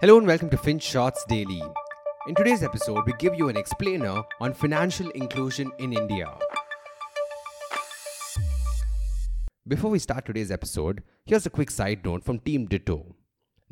Hello and welcome to FinShots Daily. In today's episode, we give you an explainer on financial inclusion in India. Before we start today's episode, here's a quick side note from Team Ditto.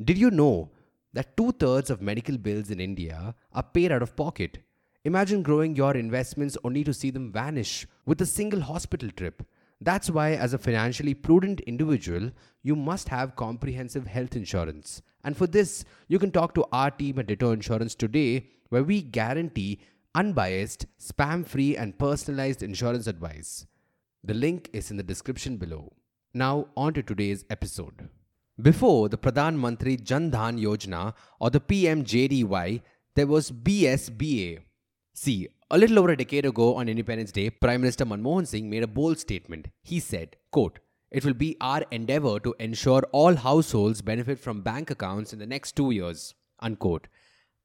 Did you know that two thirds of medical bills in India are paid out of pocket? Imagine growing your investments only to see them vanish with a single hospital trip. That's why, as a financially prudent individual, you must have comprehensive health insurance. And for this, you can talk to our team at Ditto Insurance today, where we guarantee unbiased, spam free, and personalized insurance advice. The link is in the description below. Now, on to today's episode. Before the Pradhan Mantri Jan Dhan Yojana or the PMJDY, there was BSBA. See, a little over a decade ago on Independence Day, Prime Minister Manmohan Singh made a bold statement. He said, quote, it will be our endeavor to ensure all households benefit from bank accounts in the next two years. Unquote.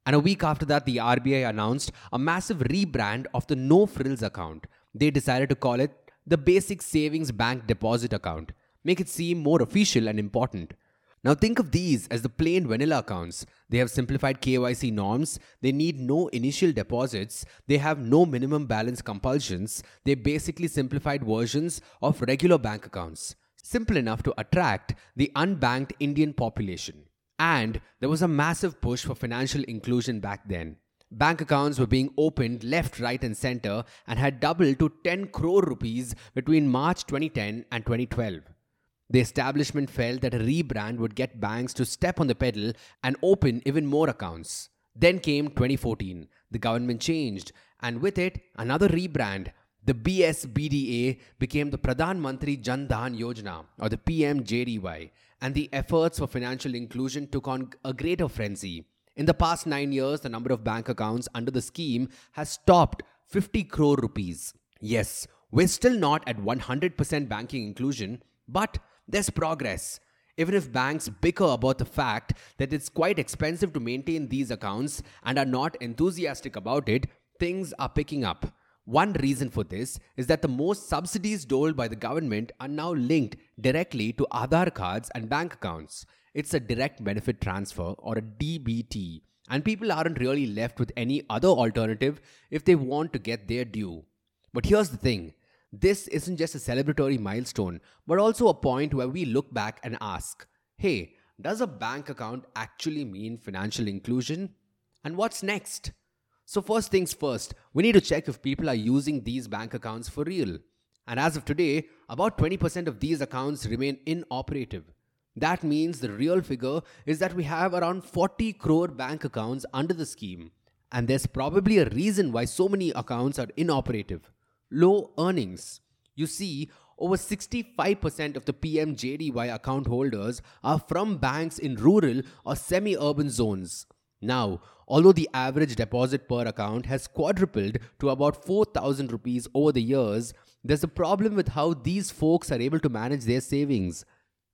And a week after that, the RBI announced a massive rebrand of the No Frills account. They decided to call it the Basic Savings Bank Deposit Account, make it seem more official and important. Now think of these as the plain vanilla accounts. They have simplified KYC norms, they need no initial deposits, they have no minimum balance compulsions, they're basically simplified versions of regular bank accounts. Simple enough to attract the unbanked Indian population. And there was a massive push for financial inclusion back then. Bank accounts were being opened left, right, and center and had doubled to 10 crore rupees between March 2010 and 2012. The establishment felt that a rebrand would get banks to step on the pedal and open even more accounts. Then came 2014. The government changed, and with it, another rebrand. The BSBDA became the Pradhan Mantri Jan Dhan Yojana, or the PMJDY, and the efforts for financial inclusion took on a greater frenzy. In the past nine years, the number of bank accounts under the scheme has topped 50 crore rupees. Yes, we're still not at 100% banking inclusion, but there's progress. Even if banks bicker about the fact that it's quite expensive to maintain these accounts and are not enthusiastic about it, things are picking up. One reason for this is that the most subsidies doled by the government are now linked directly to Aadhaar cards and bank accounts. It's a direct benefit transfer or a DBT, and people aren't really left with any other alternative if they want to get their due. But here's the thing this isn't just a celebratory milestone, but also a point where we look back and ask hey, does a bank account actually mean financial inclusion? And what's next? So, first things first, we need to check if people are using these bank accounts for real. And as of today, about 20% of these accounts remain inoperative. That means the real figure is that we have around 40 crore bank accounts under the scheme. And there's probably a reason why so many accounts are inoperative low earnings. You see, over 65% of the PMJDY account holders are from banks in rural or semi urban zones. Now, although the average deposit per account has quadrupled to about 4000 rupees over the years, there's a problem with how these folks are able to manage their savings.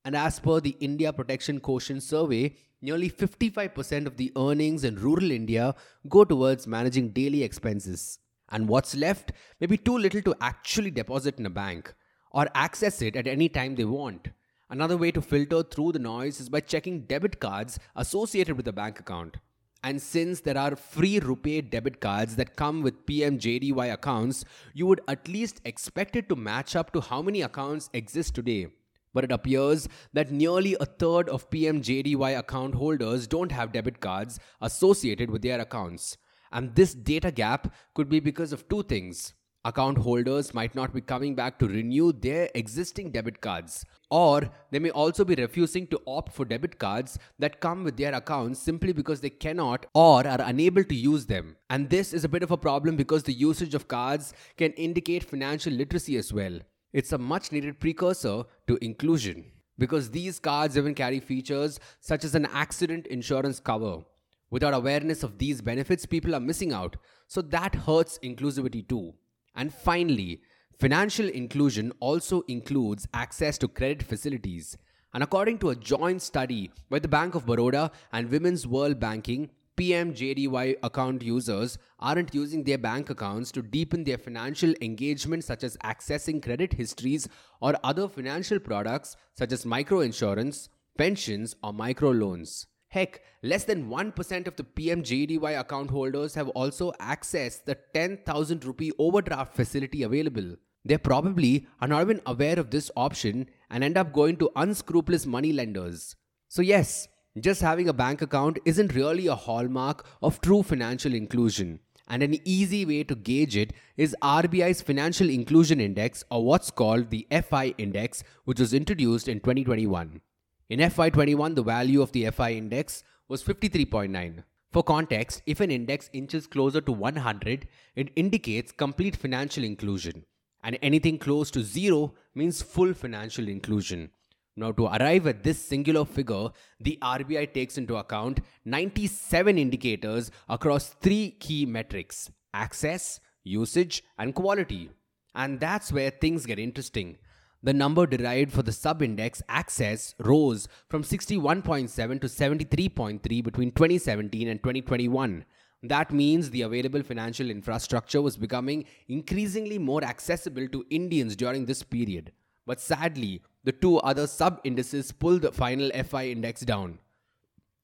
And as per the India Protection Quotient survey, nearly 55% of the earnings in rural India go towards managing daily expenses. And what's left may be too little to actually deposit in a bank or access it at any time they want. Another way to filter through the noise is by checking debit cards associated with a bank account. And since there are free RuPay debit cards that come with PMJDY accounts, you would at least expect it to match up to how many accounts exist today. But it appears that nearly a third of PMJDY account holders don't have debit cards associated with their accounts. And this data gap could be because of two things. Account holders might not be coming back to renew their existing debit cards, or they may also be refusing to opt for debit cards that come with their accounts simply because they cannot or are unable to use them. And this is a bit of a problem because the usage of cards can indicate financial literacy as well. It's a much needed precursor to inclusion because these cards even carry features such as an accident insurance cover Without awareness of these benefits, people are missing out. So that hurts inclusivity too. And finally, financial inclusion also includes access to credit facilities. And according to a joint study by the Bank of Baroda and Women's World Banking, PMJDY account users aren't using their bank accounts to deepen their financial engagement, such as accessing credit histories or other financial products such as micro insurance, pensions, or micro loans. Heck, less than 1% of the PMJDY account holders have also accessed the 10,000 rupee overdraft facility available. They probably are not even aware of this option and end up going to unscrupulous money lenders. So, yes, just having a bank account isn't really a hallmark of true financial inclusion. And an easy way to gauge it is RBI's Financial Inclusion Index, or what's called the FI Index, which was introduced in 2021. In FY21, the value of the FI index was 53.9. For context, if an index inches closer to 100, it indicates complete financial inclusion, and anything close to zero means full financial inclusion. Now, to arrive at this singular figure, the RBI takes into account 97 indicators across three key metrics access, usage, and quality. And that's where things get interesting the number derived for the sub-index access rose from 61.7 to 73.3 between 2017 and 2021. That means the available financial infrastructure was becoming increasingly more accessible to Indians during this period. But sadly, the two other sub indices pulled the final FI index down.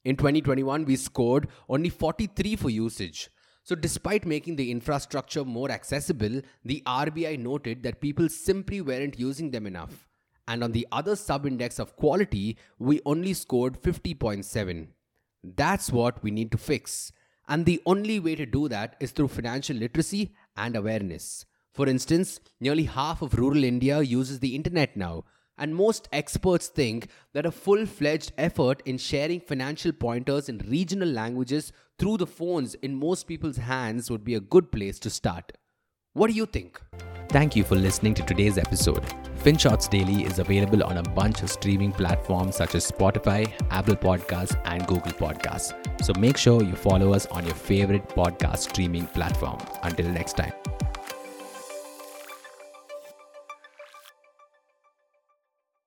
In 2021, we scored only 43 for usage, so, despite making the infrastructure more accessible, the RBI noted that people simply weren't using them enough. And on the other sub index of quality, we only scored 50.7. That's what we need to fix. And the only way to do that is through financial literacy and awareness. For instance, nearly half of rural India uses the internet now, and most experts think that a full fledged effort in sharing financial pointers in regional languages through the phones in most people's hands would be a good place to start. What do you think? Thank you for listening to today's episode. FinShots Daily is available on a bunch of streaming platforms such as Spotify, Apple Podcasts, and Google Podcasts. So make sure you follow us on your favorite podcast streaming platform. Until next time.